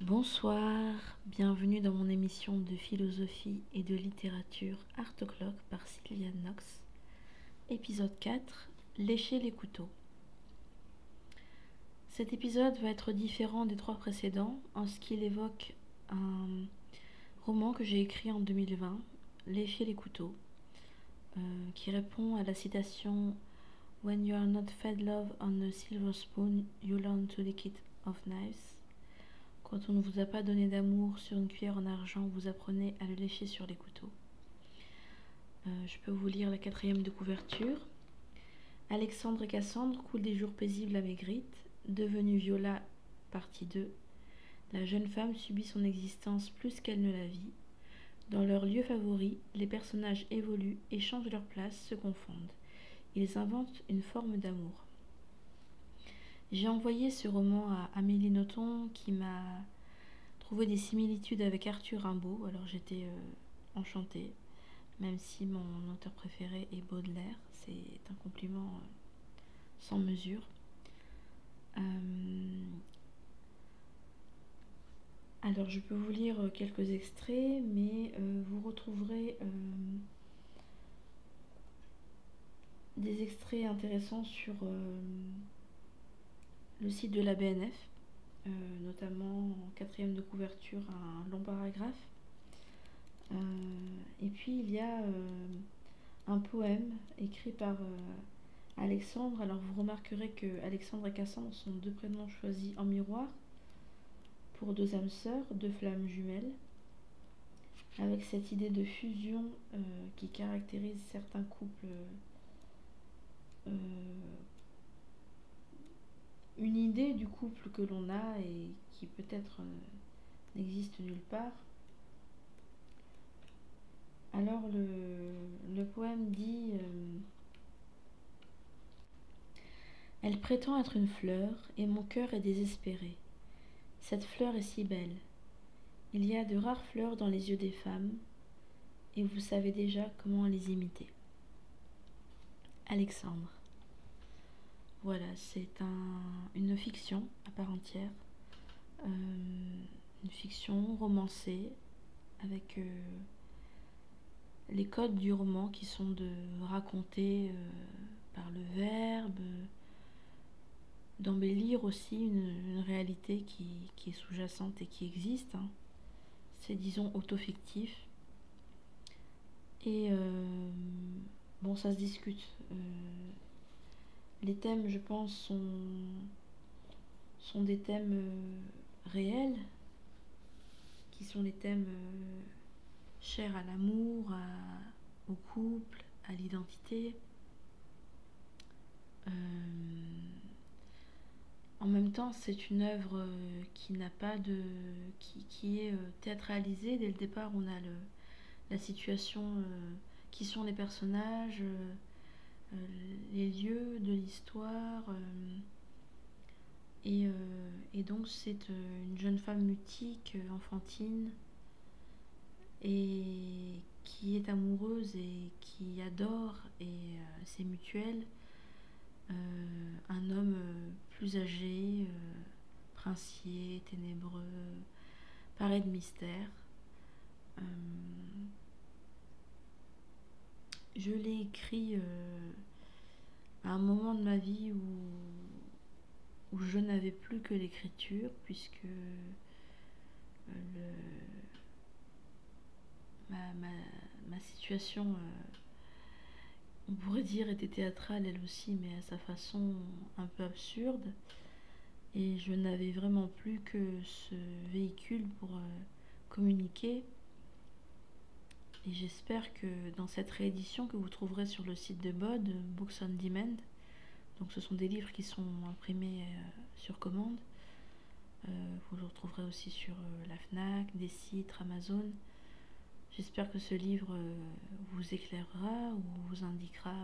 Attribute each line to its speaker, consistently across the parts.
Speaker 1: Bonsoir, bienvenue dans mon émission de philosophie et de littérature Art O'Clock par Sylviane Knox. Épisode 4 Lécher les couteaux. Cet épisode va être différent des trois précédents en ce qu'il évoque un roman que j'ai écrit en 2020, Lécher les couteaux, euh, qui répond à la citation When you are not fed love on a silver spoon, you learn to lick it of knives. Quand on ne vous a pas donné d'amour sur une cuillère en argent, vous apprenez à le lécher sur les couteaux. Euh, je peux vous lire la quatrième de couverture. Alexandre et Cassandre coulent des jours paisibles à Maigritte, devenue Viola, partie 2. La jeune femme subit son existence plus qu'elle ne la vit. Dans leur lieu favori, les personnages évoluent et changent leur place, se confondent. Ils inventent une forme d'amour. J'ai envoyé ce roman à Amélie Nothomb qui m'a trouvé des similitudes avec Arthur Rimbaud. Alors j'étais euh, enchantée, même si mon auteur préféré est Baudelaire. C'est un compliment euh, sans mesure. Euh, alors je peux vous lire quelques extraits, mais vous retrouverez des extraits intéressants sur le site de la BNF, euh, notamment en quatrième de couverture, un long paragraphe. Euh, et puis il y a euh, un poème écrit par Alexandre. Alors vous remarquerez que Alexandre et Cassandre sont deux prénoms choisis en miroir pour deux âmes sœurs, deux flammes jumelles, avec cette idée de fusion qui caractérise certains couples une idée du couple que l'on a et qui peut-être euh, n'existe nulle part. Alors le, poème dit euh, Elle prétend être une fleur et mon cœur est désespéré. Cette fleur est si belle. Il y a de rares fleurs dans les yeux des femmes et vous savez déjà comment les imiter. Alexandre. Voilà, c'est un, une fiction à part entière. Euh, une fiction romancée avec euh, les codes du roman qui sont de raconter euh, par le verbe, d'embellir aussi une, réalité qui, est sous-jacente et qui existe. Hein. C'est disons auto-fictif. Et bon, ça se discute les thèmes, je pense, sont, des thèmes euh, réels, qui sont les thèmes euh, chers à l'amour, au couple, à l'identité. Euh, en même temps, c'est une œuvre qui n'a pas de. qui, est théâtralisée. Dès le départ, on a la situation, qui sont les personnages les lieux de l'histoire. Euh, euh, et, donc c'est une jeune femme mutique, enfantine, et qui est amoureuse et qui adore, et c'est mutuel, un homme plus âgé, princier, ténébreux, paré de mystère. Je l'ai écrit euh, à un moment de ma vie où, je n'avais plus que l'écriture, puisque euh, ma, situation, euh, on pourrait dire, était théâtrale elle aussi, mais à sa façon un peu absurde. Et je n'avais vraiment plus que ce véhicule pour communiquer et j'espère que dans cette réédition que vous trouverez sur le site de Bod, Books on Demand, donc ce sont des livres qui sont imprimés euh, sur commande. Euh, vous le retrouverez aussi sur euh, la FNAC, des sites, Amazon. J'espère que ce livre vous éclairera ou vous indiquera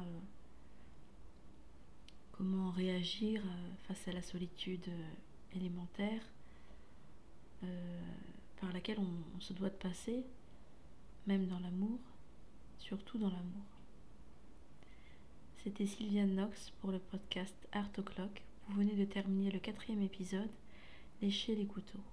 Speaker 1: comment réagir face à la solitude élémentaire par laquelle on se doit de passer même dans l'amour, surtout dans l'amour. C'était Sylviane Knox pour le podcast Art O'Clock. Vous venez de terminer le quatrième épisode, Lécher les couteaux.